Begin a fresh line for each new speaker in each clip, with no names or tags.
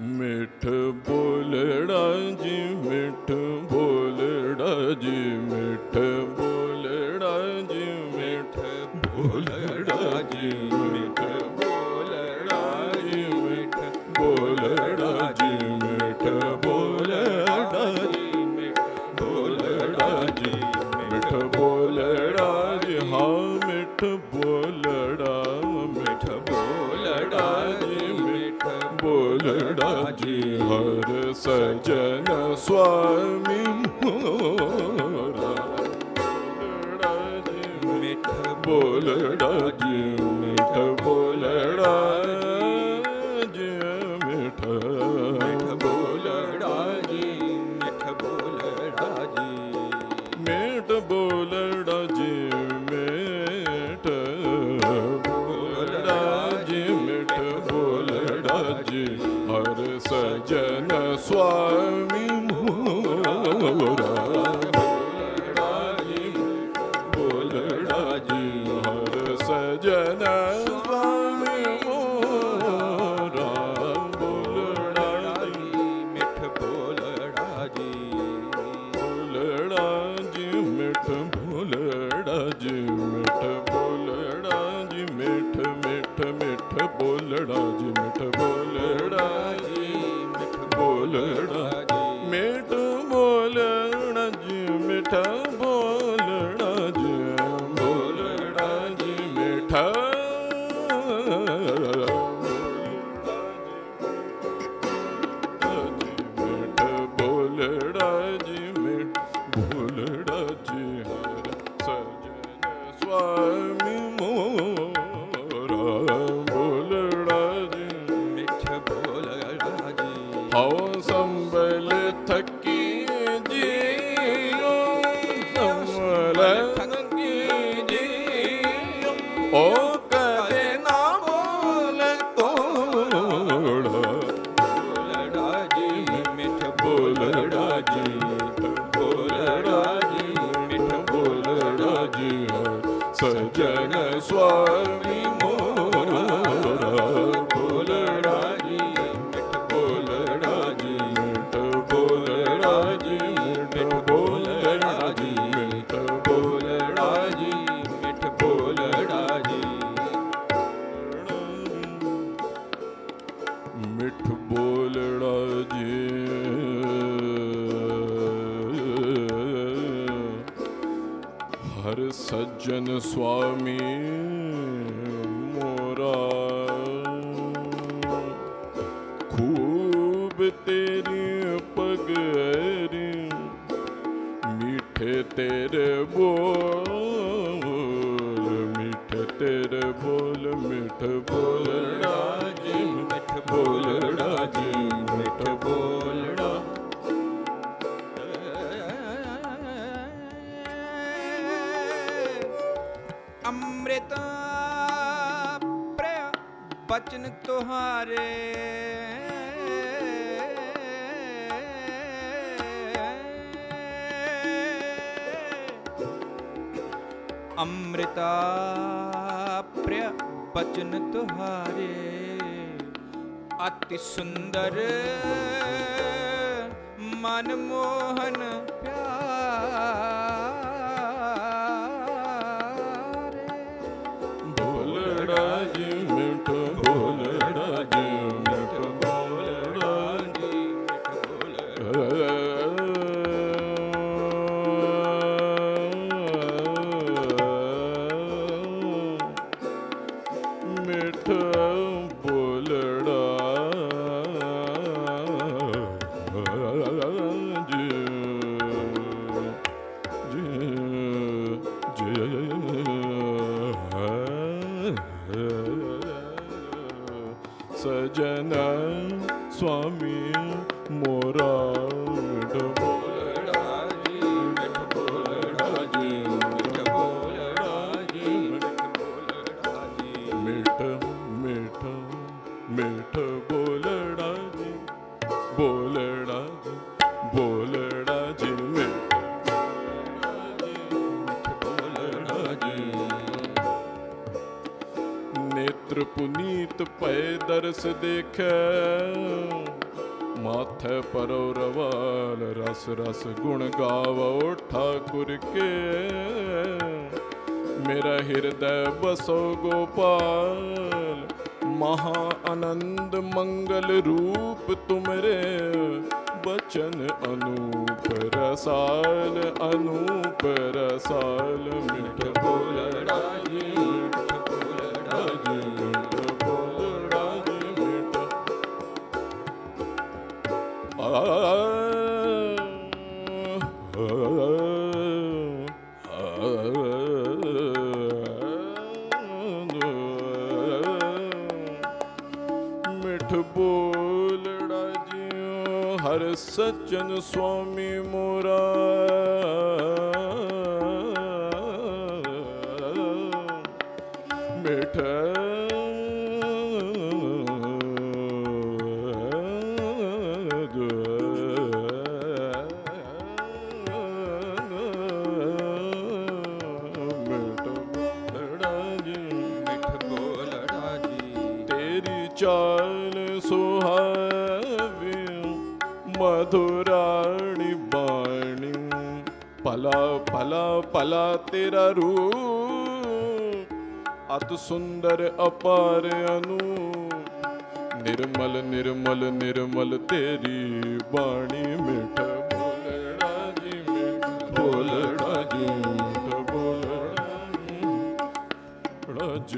ਮਿੱਠ ਬੋਲਣਾ ਜੀ ਮਿਠ ਬੋਲ
ਰਾਜ ਮਿਠ
ਬੋਲ liracı ਤੇਰ ਬੋਲ, ਮਿੱਠ ਤੇਰ ਬੋਲ, ਮਿੱਠ ਬੋਲਣਾ ਜੀ ਮਿੱਠ ਬੋਲਣਾ ਜੀ ਮਿੱਠ ਬੋਲਣਾ
ਅੰਮ੍ਰਿਤ ਪ੍ਰਿਆ, ਬਚਨ ਤੁਹਾਰੇ। ਅੰਮ੍ਰਿਤਾ ਪ੍ਰਿਯ ਬਚਨ ਤੁਹਾਰੇ। ਅਤਿ ਸੁੰਦਰ ਮਨ ਮੋਹਨ
ਪਵਿੱਤਰ ਪੁਨੀਤ ਭੈ ਦਰਸ ਦੇਖੈ। ਮਾਥੇ ਪਰੋ ਰਵਾਲ ਰਸ ਰਸ ਗੁਣ ਗਾਵੋ ਠਾਕੁਰ ਕੇ। ਮੇਰਾ ਹਿਰਦੈ ਬਸੋ ਗੋਪਾਲ, ਮਹਾ ਆਨੰਦ ਮੰਗਲ ਰੂਪ ਤੁਮਰੇ। ਬਚਨ ਅਨੂਪ ਰਸਾਲ ਅਨੂਪ ਰਸਾਲ ਮਿਠ ਬੋਲਣਾ ਜੀ। ਮਿਠ ਬੋਲੜਾ ਜਿਉ ਹਰ ਸਚਨ ਸੁਆਮੀ ਮੋਰਾ ਤੇਰੀ ਚਾਲ ਸੁਹਾਵੀ ਮਧੁਰਾਣੀ ਬਾਣੀ। ਭਲਾ ਭਲਾ ਭਲਾ ਤੇਰਾ ਰੂਪ, ਅਤ ਸੁੰਦਰ ਅਪਾਰ ਅਨੂ। ਨਿਰਮਲ ਨਿਰਮਲ ਨਿਰਮਲ ਤੇਰੀ ਬਾਣੀ ਮਿਠ ਬੋਲੜਾ ਜੀ ਮਿਠ ਬੋਲੜਾ ਜੀ ਮਿਠ ਬੋਲੜਾ ਜੀ। ਰਾਜ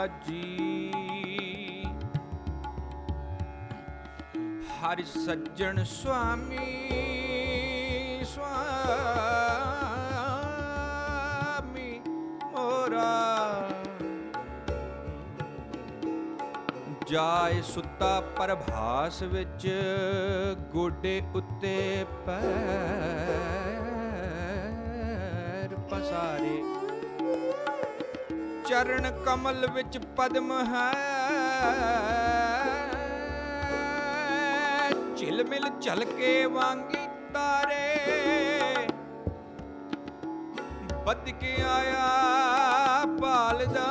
ਬੋਲੜਾ ਜੀ
ਹਰਿ
ਸੱਜਣ ਸੁਆਮੀ ਸੁਆਮੀ ਮੋਰਾ। ਜਾਏ ਸੁੱਤਾ ਪ੍ਰਭਾਸ ਵਿੱਚ, ਗੋਡੇ ਉੱਤੇ ਪੈਰ ਪਸਾਰੇ। ਚਰਨ ਕਮਲ ਵਿੱਚ ਪਦਮ ਹੈ। ਝਿਲਮਿਲ ਝਲਕੇ ਵਾਂਗੀ ਤਾਰੇ। ਬੱਦ ਕੇ ਆਇਆ ਪਾਲਦਾ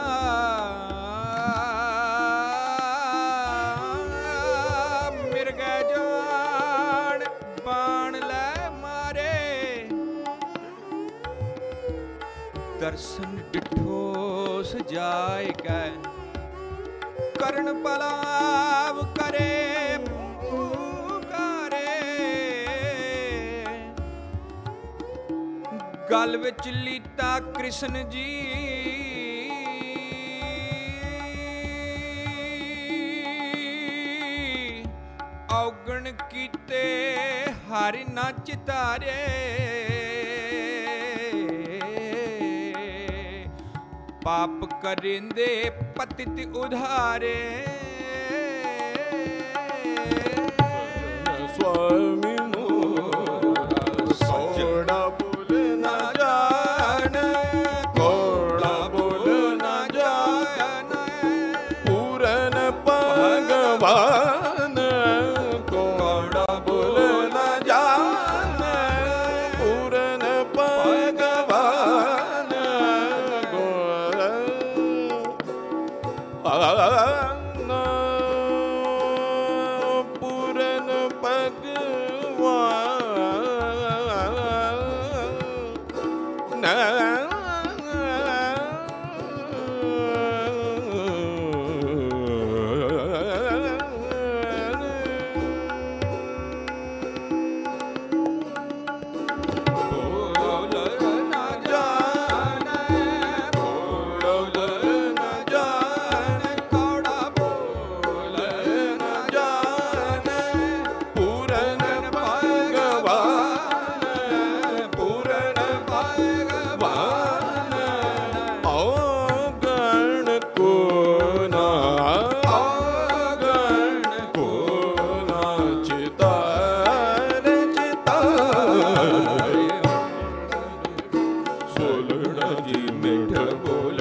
ਮਿਰਗੈ ਜਾਨ ਬਾਣ ਲੈ ਮਾਰੇ। ਦਰਸ਼ਨ ਡਿਠੋ ਸਜਾਇ ਕੈ। ਕਰਨ ਬਲਾਵ ਕਰੇ ਪੁਕਾਰੇ ਗਲ ਵਿੱਚ ਲੀਤਾ ਕ੍ਰਿਸ਼ਨ ਜੀ। ਔਗਣ ਕੀਤੇ ਹਰਿ ਨਚ ਤਾਰੇ ਪਾਪ ਕਰਿੰਦੇ ਪਤਿਤ ਉਧਾਰੇ।
ਸੁਆਮੀ ਜੀ ਮਿੱਠ ਬੋਲ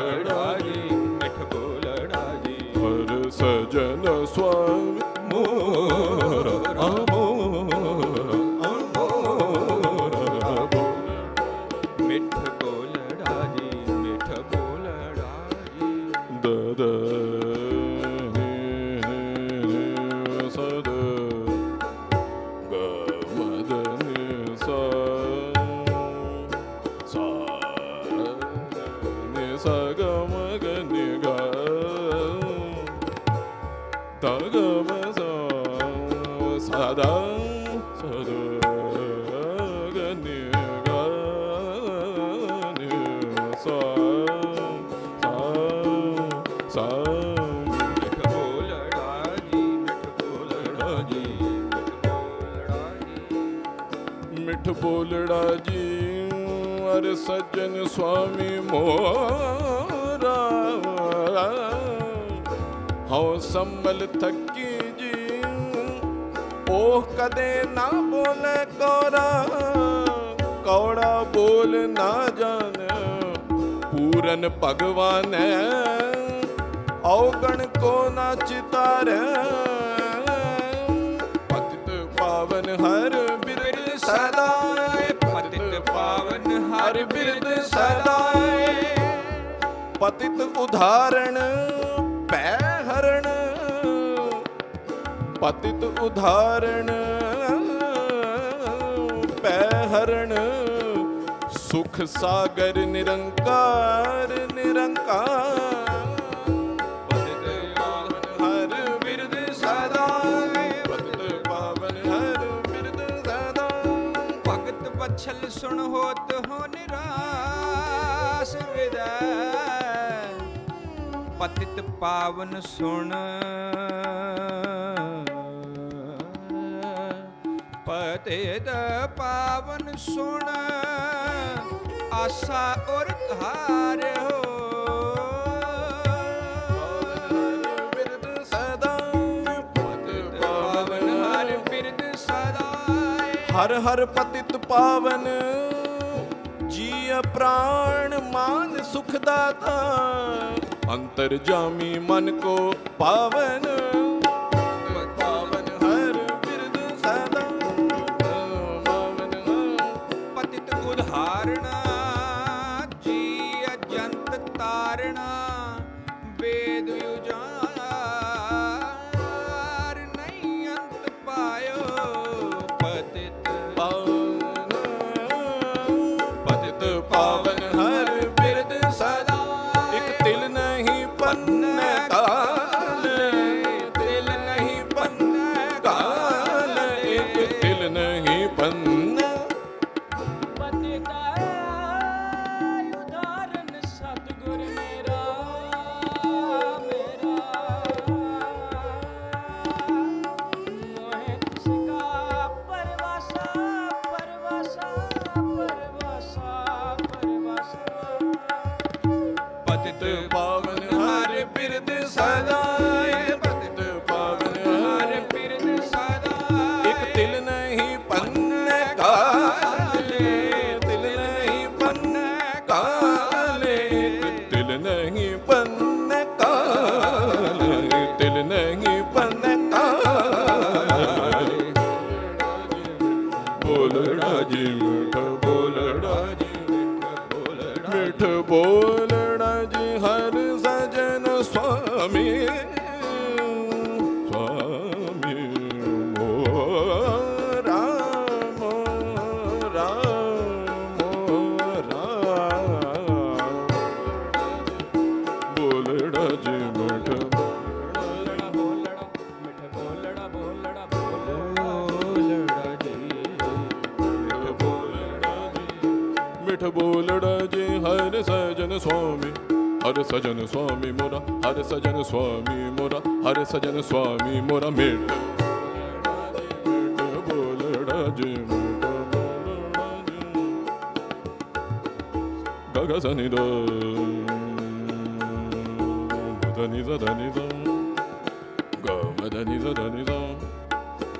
ਸਦਾ ਸਦਾ ਗਨੀ ਗਨੀ ਸਾ ਸਾ ਸਾ
ਮਿੱਠ ਬੋਲੜਾ ਜੀ ਮਿੱਠ ਬੋਲੜਾ ਜੀ ਮਿੱਠ ਬੋਲੜਾ ਜੀ
ਮਿੱਠ ਬੋਲੜਾ ਜੀ ਅਰ ਸੱਜਣ ਸੁਆਮੀ ਮੋਰਾ ਹਉ ਸੰਭਲ ਥੱਕੀ ਜੀ ਉਹ ਕਦੇ ਨਾ ਬੋਲੇ ਕੋਰਾ ਕੌੜਾ ਬੋਲ ਨਾ ਜਾਣ। ਪੂਰਨ ਭਗਵਾਨ ਔਗਣ ਕੋ ਨਾ ਚਿਤਾਰੇ। ਪਤਿਤ ਪਾਵਨ ਹਰ ਬਿਰਦ ਸਦਾ
ਪਤਿਤ ਪਾਵਨ ਹਰ ਬਿਰਦ ਸਦਾ
ਪਤਿਤ ਉਦਾਹਰਣ, ਪੈ ਹਰਣ। ਪਤਿਤ ਉਦਾਹਰਣ ਪੈ ਹਰਣ ਸੁਖ ਸਾਗਰ ਨਿਰੰਕਾਰ ਨਿਰੰਕਾਰ।
ਪਤਿਤ ਪਾਵਨ
ਹਰ ਬਿਰਦ ਸਦਾ ਪਤਿਤ ਪਾਵਨ ਹਰ ਬਿਰਦ ਸਦਾ
ਭਗਤ ਬਛਲ ਸੁਣ ਹੋਤ ਹੋ ਨਿਰਾਸ ਵਿਦੈ। ਪਤਿਤ ਪਾਵਨ ਸੁਣ। ਪਤਿਤ ਪਾਵਨ ਸੁਣ ਆਸਾ ਔਰ ਧਾਰ ਹੋ। ਹਰ
ਹਰ ਪਤਿਤ ਪਾਵਨ ਜੀ ਪ੍ਰਾਣ ਮਾਨ ਸੁਖ ਦਾਤਾ। ਅੰਤਰ ਜਾਮੀ ਮਨ ਕੋ ਪਾਵਨ। No. Sajana Swami, Hare Sajana Swami Mora, Hare Sajana Swami Mora, Hare Sajana Swami Mora Mir. Gaga Sanida, Daniza Daniza, Gama Daniza Daniza.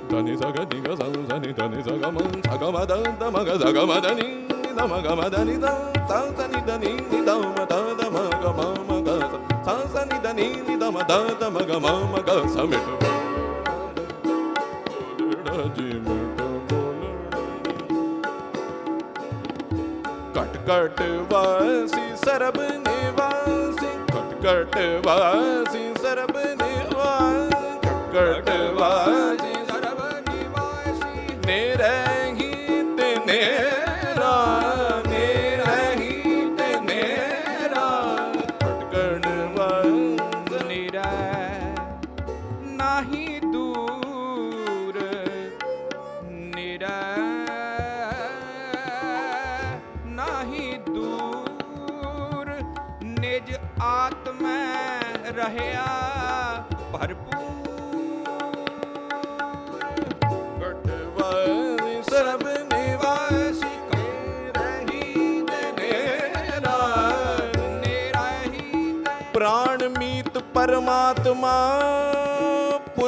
Dani zaga dinga zan zani dani zaga man zaga madan damaga zaga madani. ni da ma ga ma da ni da sa sa ni da ni ni da ma da da ma ga ma ma ga sa sa ni da ni ni da ma da da ma ga ma ma ga sa me ਕਟ ਕਟ ਵਾਸੀ ਸਰਬ ਨਿਵਾਸੀ ਕਟ ਕਟ ਵਾਸੀ ਸਰਬ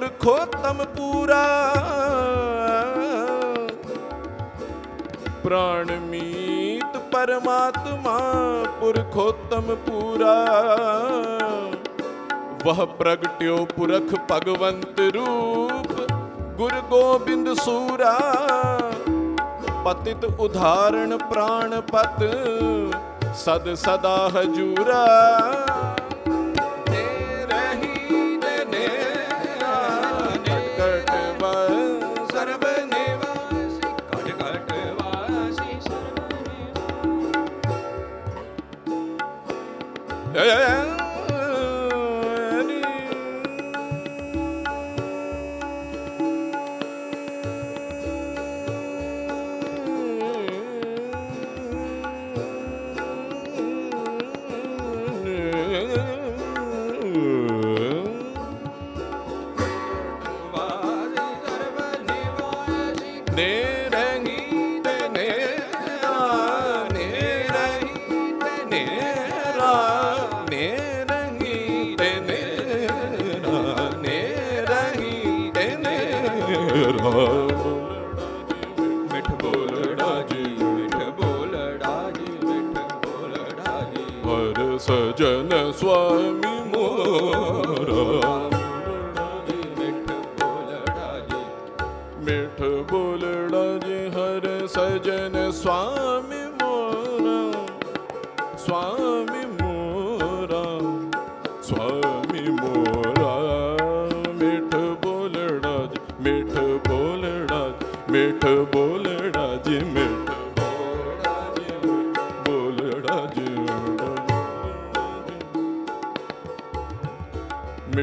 ਪੁਰਖੋਤਮ ਪੂਰਾ। ਪ੍ਰਾਣ ਮੀਤ ਪਰਮਾਤਮਾ ਪੁਰਖੋਤਮ ਪੂਰਾ। ਵਹ ਪ੍ਰਗਟਿਓ ਪੁਰਖ ਭਗਵੰਤ ਰੂਪ, ਗੁਰ ਗੋਬਿੰਦ ਸੂਰਾ। ਪਤਿਤ ਉਧਾਰਣ ਪ੍ਰਾਣ ਪਤ ਸਦ ਸਦਾ ਹਜੂਰਾ। ਵਾਸੀ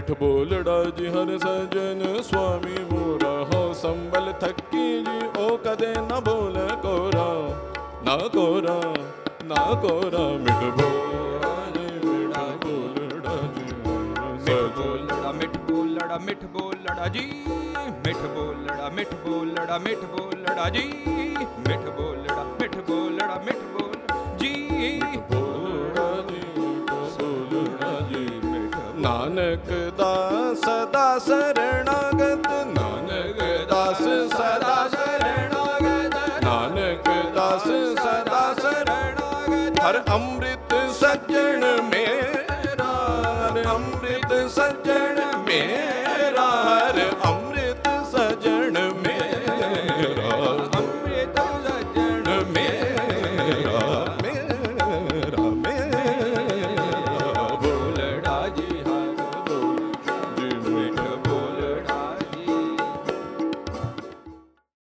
ਮਿੱਠ ਬੋਲੜਾ ਜੀ
ਹਰ ਸਜਨ ਸੁਆਮੀ ਮੋਰਾ, ਹੋ ਸੰਬਲ ਥੱਕੀ ਜੀ, ਉਹ ਕਦੇ ਨਾ ਬੋਲ ਕੋਰਾ, ਨਾ ਕੋਰਾ ਨਾ ਕੋਰਾ, ਮਿੱਠ ਬੋਲੜਾ ਜੀ, ਮਿੱਠ ਬੋਲੜਾ ਜੀ,
ਮਿੱਠ ਬੋਲੜਾ ਮਿੱਠ ਬੋਲੜਾ ਮਿੱਠ ਬੋਲੜਾ ਜੀ, ਮਿੱਠ ਬੋਲੜਾ ਮਿੱਠ ਬੋਲੜਾ ਮਿੱਠ ਬੋਲੜਾ ਜੀ, ਮਿੱਠ ਬੋਲੜਾ ਮਿੱਠ ਬੋਲੜਾ, ਮਿੱਠ ਬੋਲ ਜੀ
ਨਾਨਕ ਦਾ ਸਦਾ ਸਰਣਾ